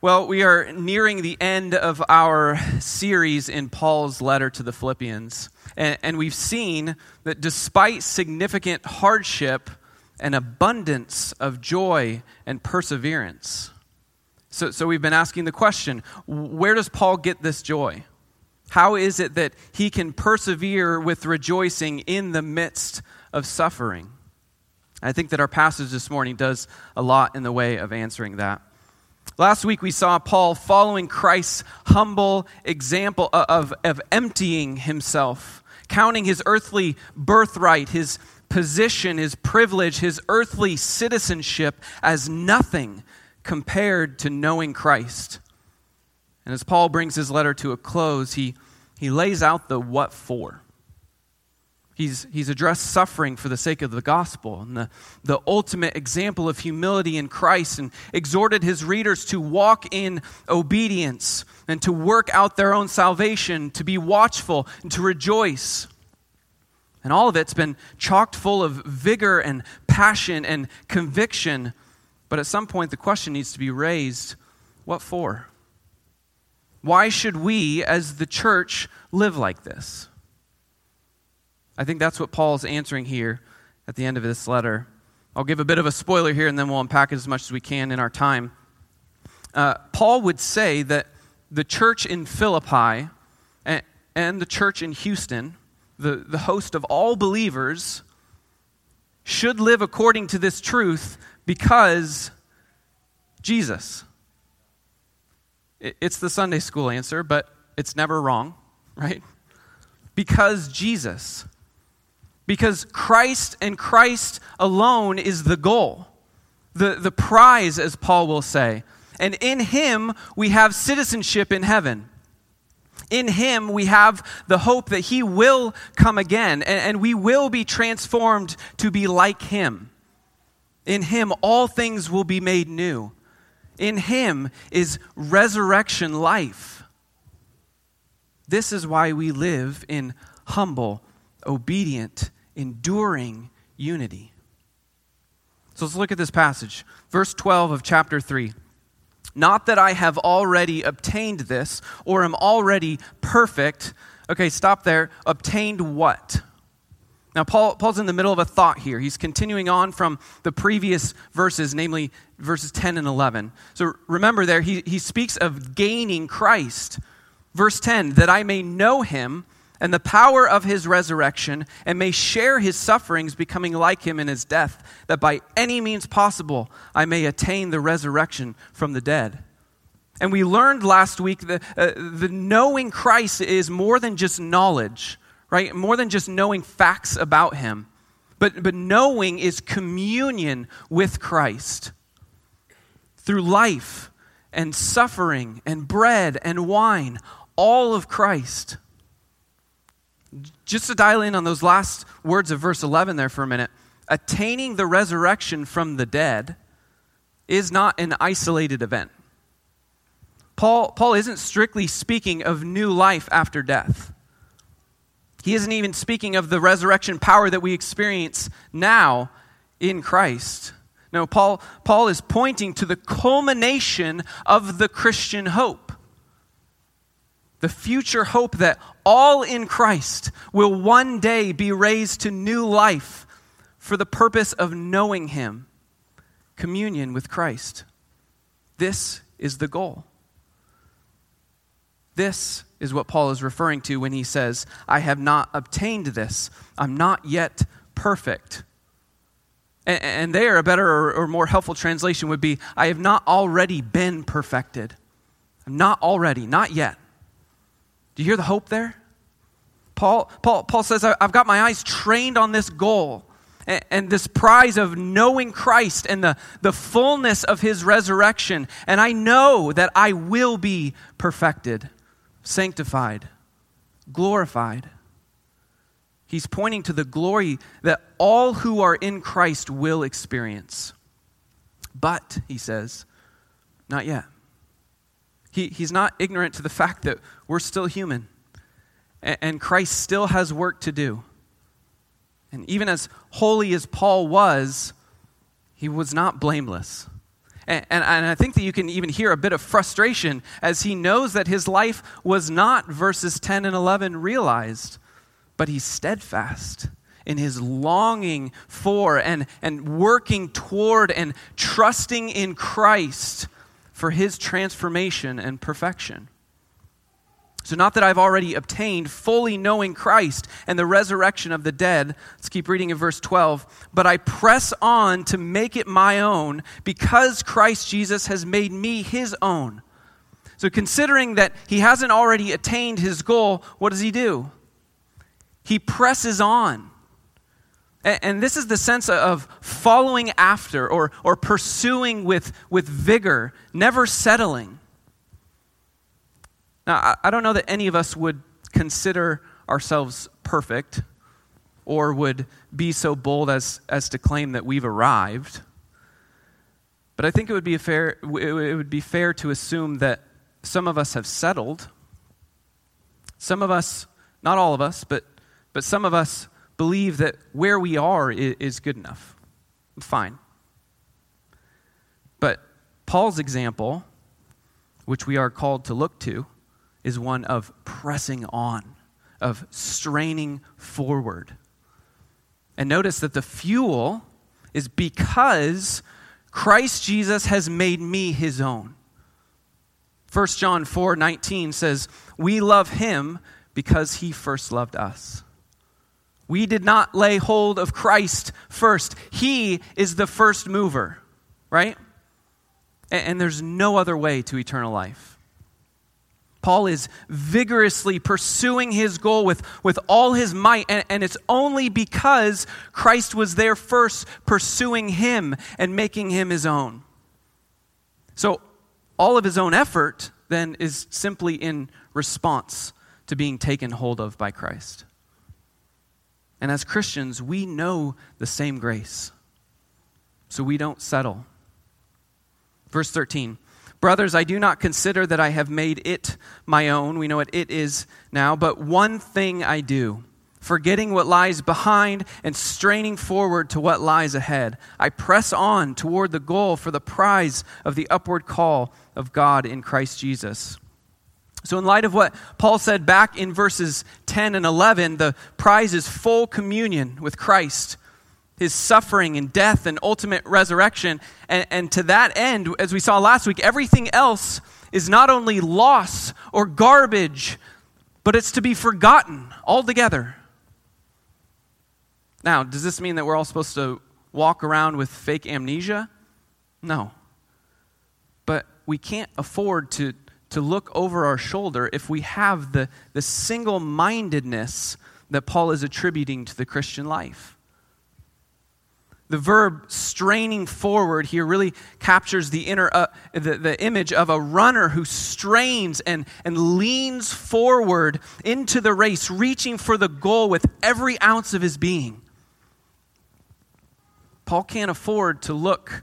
Well, we are nearing the end of our series in Paul's letter to the Philippians. And, and, we've seen that despite significant hardship, an abundance of joy and perseverance. So, so we've been asking the question where does Paul get this joy? How is it that he can persevere with rejoicing in the midst of suffering? I think that our passage this morning does a lot in the way of answering that. Last week we saw Paul following Christ's humble example of, of emptying himself, counting his earthly birthright, his position, his privilege, his earthly citizenship as nothing compared to knowing Christ. And as Paul brings his letter to a close, he, he lays out the what for. He's, he's addressed suffering for the sake of the gospel and the, the ultimate example of humility in Christ and exhorted his readers to walk in obedience and to work out their own salvation, to be watchful and to rejoice. And all of it's been chocked full of vigor and passion and conviction. But at some point, the question needs to be raised what for? Why should we, as the church, live like this? I think that's what Paul's answering here at the end of this letter. I'll give a bit of a spoiler here and then we'll unpack it as much as we can in our time. Uh, Paul would say that the church in Philippi and, and the church in Houston, the, the host of all believers, should live according to this truth because Jesus. It's the Sunday school answer, but it's never wrong, right? Because Jesus. Because Christ and Christ alone is the goal, the, the prize, as Paul will say. And in him, we have citizenship in heaven. In him, we have the hope that he will come again, and, and we will be transformed to be like him. In him, all things will be made new. In him is resurrection life. This is why we live in humble, obedient, enduring unity. So let's look at this passage. Verse 12 of chapter 3. Not that I have already obtained this or am already perfect. Okay, stop there. Obtained what? Now, Paul, Paul's in the middle of a thought here. He's continuing on from the previous verses, namely verses 10 and 11. So remember there, he, he speaks of gaining Christ. Verse 10 that I may know him and the power of his resurrection, and may share his sufferings, becoming like him in his death, that by any means possible I may attain the resurrection from the dead. And we learned last week that uh, the knowing Christ is more than just knowledge, right? More than just knowing facts about him. But, but knowing is communion with Christ through life and suffering and bread and wine, all of Christ. Just to dial in on those last words of verse 11 there for a minute, attaining the resurrection from the dead is not an isolated event. Paul, Paul isn't strictly speaking of new life after death. He isn't even speaking of the resurrection power that we experience now in Christ. No, Paul, Paul is pointing to the culmination of the Christian hope the future hope that all in Christ will one day be raised to new life for the purpose of knowing Him, communion with Christ. This is the goal. This is what Paul is referring to when he says, I have not obtained this. I'm not yet perfect. And, and there, a better or, or more helpful translation would be, I have not already been perfected. I'm not already, not yet. Do you hear the hope there? Paul, Paul, Paul says, I've got my eyes trained on this goal and, and this prize of knowing Christ and the, the fullness of his resurrection. And I know that I will be perfected, sanctified, glorified. He's pointing to the glory that all who are in Christ will experience. But, he says, not yet. He, he's not ignorant to the fact that we're still human and, and Christ still has work to do. And even as holy as Paul was, he was not blameless. And, and, and, I think that you can even hear a bit of frustration as he knows that his life was not, verses 10 and 11 realized, but he's steadfast in his longing for and, and working toward and trusting in Christ for his transformation and perfection. So, not that I've already obtained fully knowing Christ and the resurrection of the dead. Let's keep reading in verse 12. But I press on to make it my own because Christ Jesus has made me his own. So, considering that he hasn't already attained his goal, what does he do? He presses on. And this is the sense of following after or, or pursuing with, with vigor, never settling. Now, I don't know that any of us would consider ourselves perfect or would be so bold as, as to claim that we've arrived. But I think it would be fair, it would be fair to assume that some of us have settled. Some of us, not all of us, but, but some of us believe that where we are is, good enough. Fine. But Paul's example, which we are called to look to, is one of pressing on, of straining forward. And notice that the fuel is because Christ Jesus has made me his own. 1 John 4 19 says, We love him because he first loved us. We did not lay hold of Christ first. He is the first mover, right? And, there's no other way to eternal life. Paul is vigorously pursuing his goal with, with all his might, and, and it's only because Christ was there first, pursuing him and making him his own. So, all of his own effort then is simply in response to being taken hold of by Christ. And as Christians, we know the same grace, so we don't settle. Verse 13. Brothers, I do not consider that I have made it my own. We know what it is now. But one thing I do, forgetting what lies behind and straining forward to what lies ahead, I press on toward the goal for the prize of the upward call of God in Christ Jesus. So, in light of what Paul said back in verses 10 and 11, the prize is full communion with Christ his suffering and death and ultimate resurrection. And, and, to that end, as we saw last week, everything else is not only loss or garbage, but it's to be forgotten altogether. Now, does this mean that we're all supposed to walk around with fake amnesia? No. But we can't afford to, to look over our shoulder if we have the, the single mindedness that Paul is attributing to the Christian life. The verb straining forward here really captures the inner uh, the, the image of a runner who strains and, and leans forward into the race reaching for the goal with every ounce of his being. Paul can't afford to look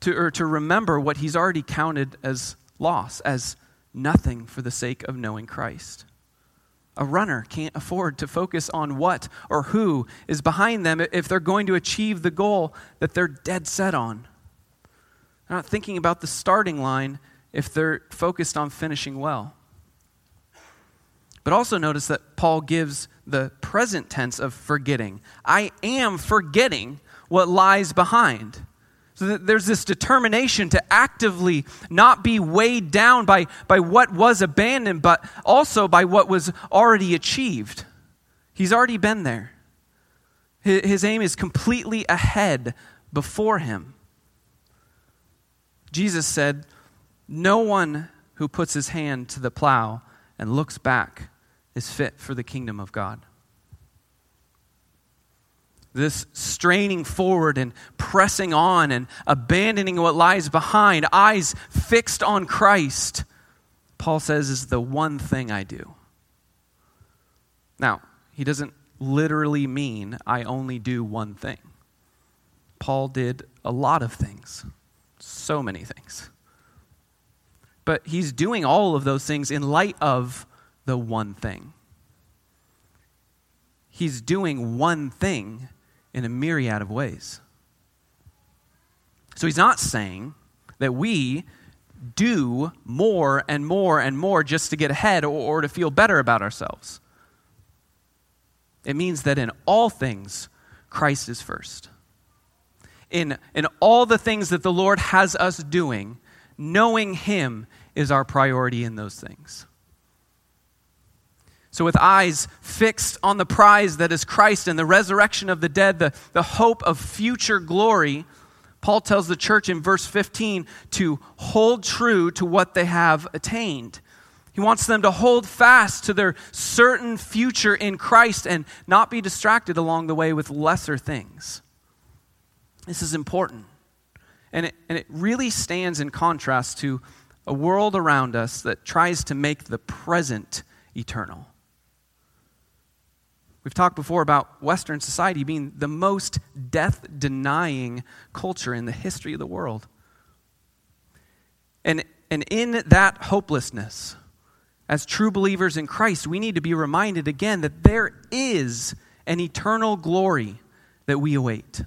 to or to remember what he's already counted as loss as nothing for the sake of knowing christ a runner can't afford to focus on what or who is behind them if they're going to achieve the goal that they're dead set on. They're not thinking about the starting line if they're focused on finishing well. But also notice that Paul gives the present tense of forgetting. I am forgetting what lies behind. So there's this determination to actively not be weighed down by, by what was abandoned, but also by what was already achieved. He's already been there. His aim is completely ahead before him. Jesus said, No one who puts his hand to the plow and looks back is fit for the kingdom of God this straining forward and pressing on and abandoning what lies behind, eyes fixed on Christ, Paul says is the one thing I do. Now, he doesn't literally mean I only do one thing. Paul did a lot of things, so many things. But he's doing all of those things in light of the one thing. He's doing one thing in a myriad of ways. So he's not saying that we do more and more and more just to get ahead or, or to feel better about ourselves. It means that in all things, Christ is first. In, in all the things that the Lord has us doing, knowing Him is our priority in those things. So, with eyes fixed on the prize that is Christ and the resurrection of the dead, the, the hope of future glory, Paul tells the church in verse 15 to hold true to what they have attained. He wants them to hold fast to their certain future in Christ and not be distracted along the way with lesser things. This is important. And it, and it really stands in contrast to a world around us that tries to make the present eternal. We've talked before about Western society being the most death denying culture in the history of the world. And, and in that hopelessness, as true believers in Christ, we need to be reminded again that there is an eternal glory that we await.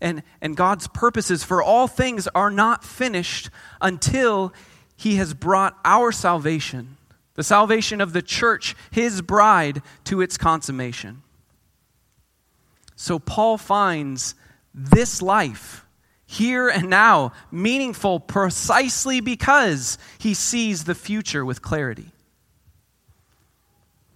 And, and God's purposes for all things are not finished until He has brought our salvation the salvation of the church, his bride, to its consummation. So Paul finds this life, here and now, meaningful precisely because he sees the future with clarity.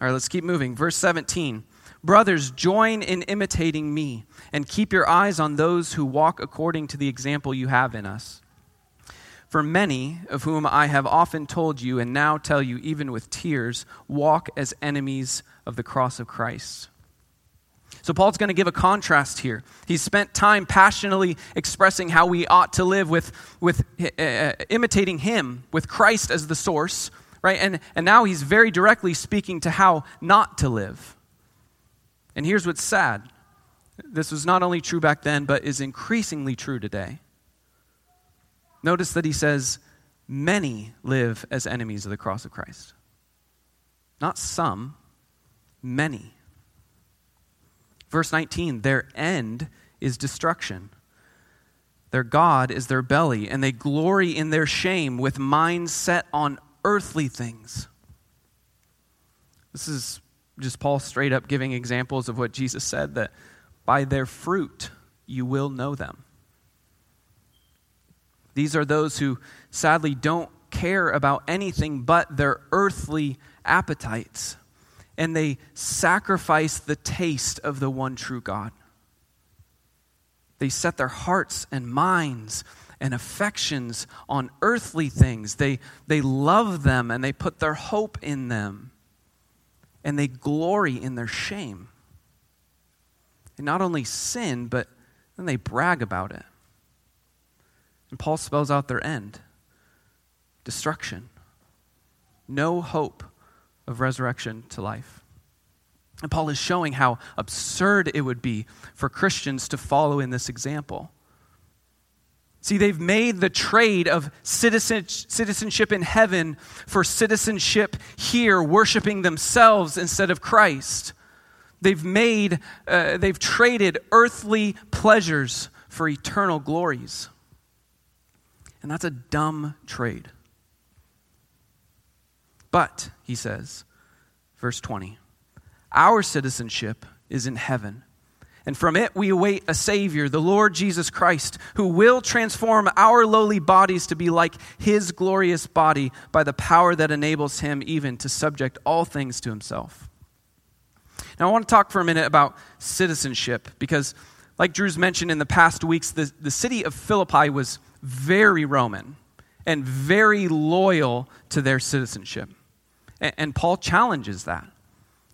All right, let's keep moving. Verse 17. Brothers, join in imitating me and keep your eyes on those who walk according to the example you have in us. For many, of whom I have often told you and now tell you even with tears, walk as enemies of the cross of Christ. So, Paul's going to give a contrast here. He's spent time passionately expressing how we ought to live with, with uh, imitating him, with Christ as the source, right? And, and now he's very directly speaking to how not to live. And here's what's sad this was not only true back then, but is increasingly true today. Notice that he says, many live as enemies of the cross of Christ. Not some, many. Verse 19, their end is destruction. Their God is their belly, and they glory in their shame with minds set on earthly things. This is just Paul straight up giving examples of what Jesus said that by their fruit you will know them. These are those who sadly don't care about anything but their earthly appetites. And they sacrifice the taste of the one true God. They set their hearts and minds and affections on earthly things. They, they love them and they put their hope in them. And they glory in their shame. They not only sin, but then they brag about it. And Paul spells out their end destruction. No hope of resurrection to life. And Paul is showing how absurd it would be for Christians to follow in this example. See, they've made the trade of citizenship in heaven for citizenship here, worshiping themselves instead of Christ. They've made, uh, they've traded earthly pleasures for eternal glories. And that's a dumb trade. But, he says, verse 20, our citizenship is in heaven. And from it we await a Savior, the Lord Jesus Christ, who will transform our lowly bodies to be like his glorious body by the power that enables him even to subject all things to himself. Now, I want to talk for a minute about citizenship because, like Drew's mentioned in the past weeks, the, the city of Philippi was very Roman and very loyal to their citizenship. And, and Paul challenges that.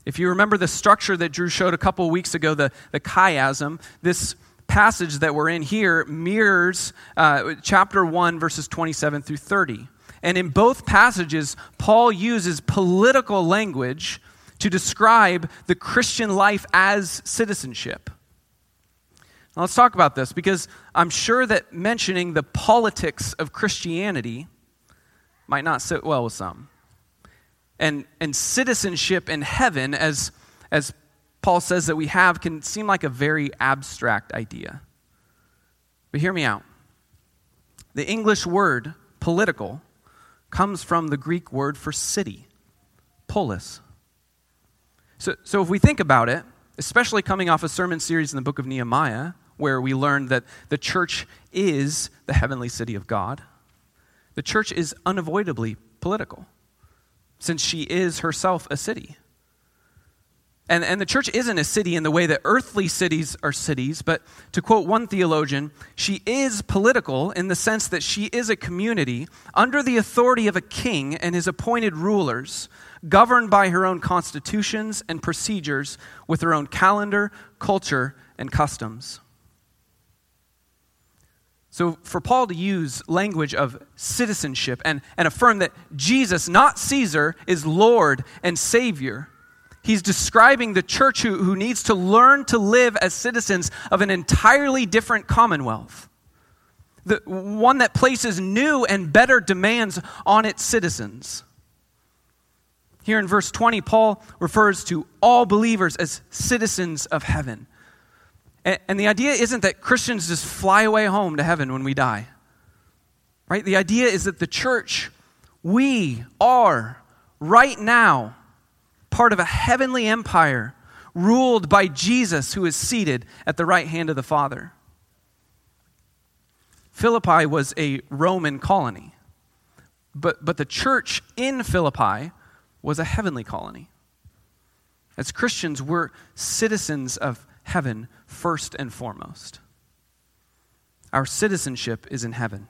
If you remember the structure that Drew showed a couple weeks ago, the, the chiasm, this passage that we're in here mirrors uh, chapter 1, verses 27 through 30. And in both passages, Paul uses political language to describe the Christian life as citizenship. Now, let's talk about this because I'm sure that mentioning the politics of Christianity might not sit well with some. And, and citizenship in heaven, as, as Paul says that we have, can seem like a very abstract idea. But hear me out. The English word political comes from the Greek word for city, polis. So, so if we think about it, especially coming off a sermon series in the book of Nehemiah, where we learned that the church is the heavenly city of God, the church is unavoidably political, since she is herself a city. And, and the church isn't a city in the way that earthly cities are cities, but to quote one theologian, she is political in the sense that she is a community under the authority of a king and his appointed rulers, governed by her own constitutions and procedures with her own calendar, culture, and customs. So, for Paul to use language of citizenship and, and affirm that Jesus, not Caesar, is Lord and Savior He's describing the church who, who needs to learn to live as citizens of an entirely different commonwealth. The one that places new and better demands on its citizens. Here in verse 20, Paul refers to all believers as citizens of heaven. And, and the idea isn't that Christians just fly away home to heaven when we die. Right? The idea is that the church, we are right now part of a heavenly empire ruled by Jesus, who is seated at the right hand of the Father. Philippi was a Roman colony, but, but the church in Philippi was a heavenly colony. As Christians, we're citizens of heaven first and foremost. Our citizenship is in heaven.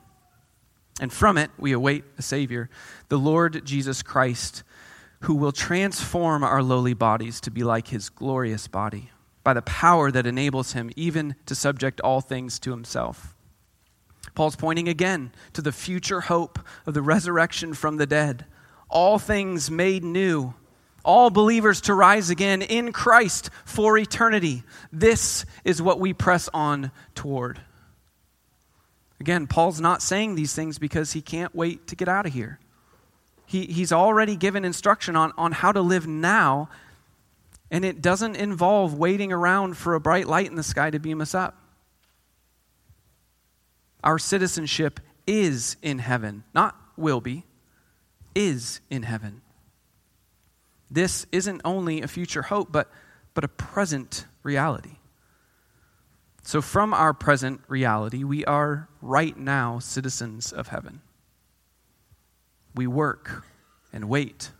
And from it, we await a Savior, the Lord Jesus Christ, who will transform our lowly bodies to be like his glorious body by the power that enables him even to subject all things to himself. Paul's pointing again to the future hope of the resurrection from the dead, all things made new, all believers to rise again in Christ for eternity. This is what we press on toward. Again, Paul's not saying these things because he can't wait to get out of here. He, he's already given instruction on, on how to live now, and it doesn't involve waiting around for a bright light in the sky to beam us up. Our citizenship is in heaven, not will be, is in heaven. This isn't only a future hope, but, but a present reality. So, from our present reality, we are right now citizens of heaven. We work and wait.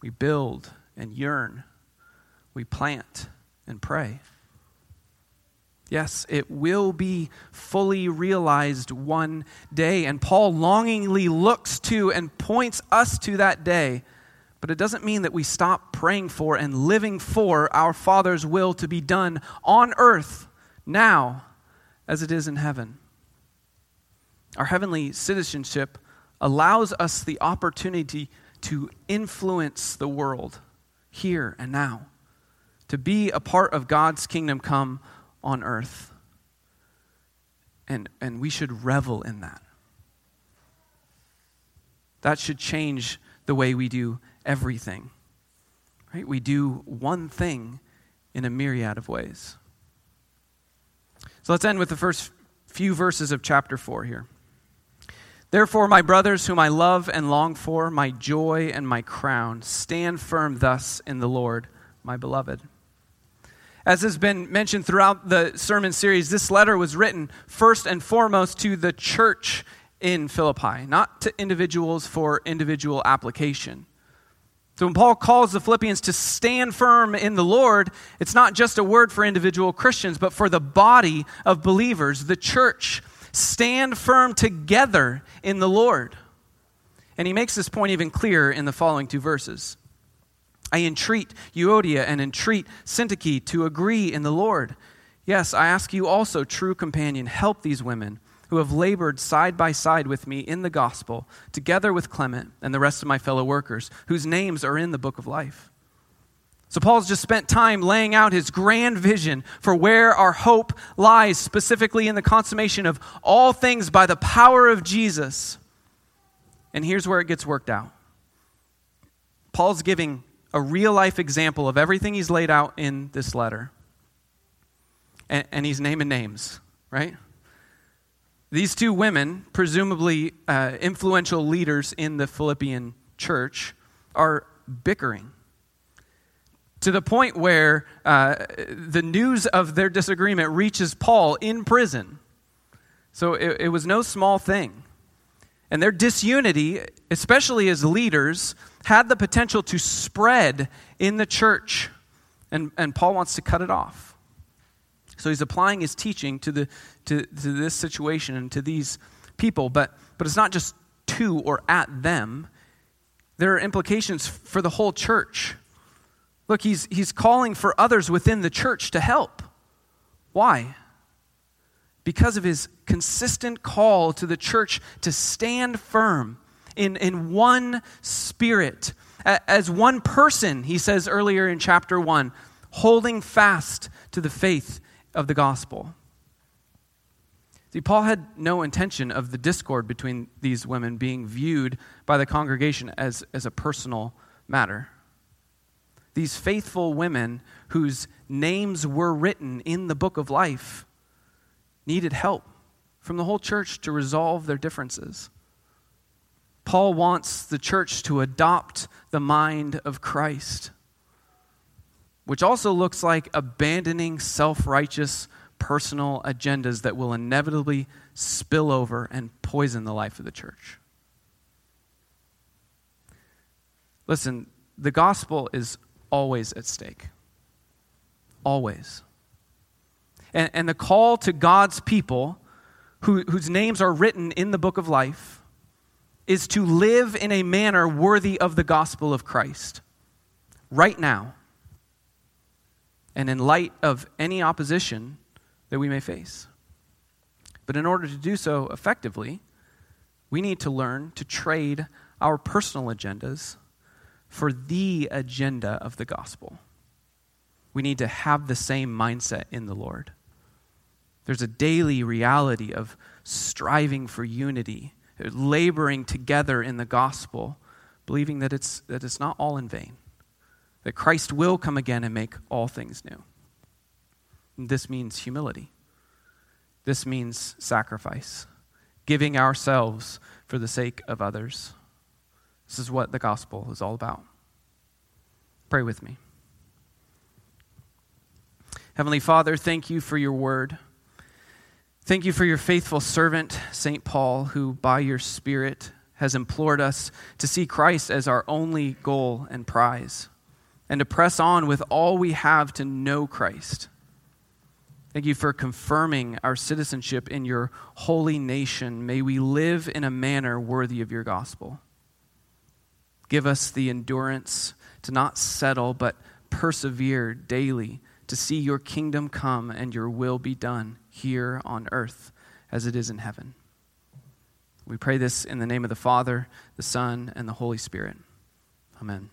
We build and yearn. We plant and pray. Yes, it will be fully realized one day. And Paul longingly looks to and points us to that day. But it doesn't mean that we stop praying for and living for our Father's will to be done on earth now as it is in heaven. Our heavenly citizenship allows us the opportunity to influence the world here and now, to be a part of God's kingdom come on earth. And, and we should revel in that. That should change the way we do everything. Right? We do one thing in a myriad of ways. So let's end with the first few verses of chapter 4 here. Therefore, my brothers, whom I love and long for, my joy and my crown, stand firm thus in the Lord, my beloved. As has been mentioned throughout the sermon series, this letter was written first and foremost to the church in Philippi, not to individuals for individual application. So when Paul calls the Philippians to stand firm in the Lord, it's not just a word for individual Christians, but for the body of believers, the church Stand firm together in the Lord. And he makes this point even clearer in the following two verses. I entreat Euodia and entreat Syntyche to agree in the Lord. Yes, I ask you also, true companion, help these women who have labored side by side with me in the gospel, together with Clement and the rest of my fellow workers, whose names are in the book of life. So, Paul's just spent time laying out his grand vision for where our hope lies, specifically in the consummation of all things by the power of Jesus. And here's where it gets worked out Paul's giving a real life example of everything he's laid out in this letter. And, and he's naming names, right? These two women, presumably uh, influential leaders in the Philippian church, are bickering to the point where uh, the news of their disagreement reaches Paul in prison. So it, it was no small thing. And their disunity, especially as leaders, had the potential to spread in the church. And, and Paul wants to cut it off. So he's applying his teaching to, the, to, to this situation and to these people. But, but it's not just to or at them, there are implications for the whole church. Look, he's, he's calling for others within the church to help. Why? Because of his consistent call to the church to stand firm in, in one spirit, as one person, he says earlier in chapter 1, holding fast to the faith of the gospel. See, Paul had no intention of the discord between these women being viewed by the congregation as, as a personal matter. These faithful women whose names were written in the book of life needed help from the whole church to resolve their differences. Paul wants the church to adopt the mind of Christ, which also looks like abandoning self righteous personal agendas that will inevitably spill over and poison the life of the church. Listen, the gospel is always at stake. Always. And, and the call to God's people, who, whose names are written in the book of life, is to live in a manner worthy of the gospel of Christ right now and in light of any opposition that we may face. But in order to do so effectively, we need to learn to trade our personal agendas for the agenda of the gospel. We need to have the same mindset in the Lord. There's a daily reality of striving for unity, laboring together in the gospel, believing that it's, that it's not all in vain, that Christ will come again and make all things new. And this means humility. This means sacrifice, giving ourselves for the sake of others. This is what the gospel is all about. Pray with me. Heavenly Father, thank you for your word. Thank you for your faithful servant, St. Paul, who by your Spirit has implored us to see Christ as our only goal and prize, and to press on with all we have to know Christ. Thank you for confirming our citizenship in your holy nation. May we live in a manner worthy of your gospel. Give us the endurance to not settle, but persevere daily to see your kingdom come and your will be done here on earth as it is in heaven. We pray this in the name of the Father, the Son, and the Holy Spirit. Amen.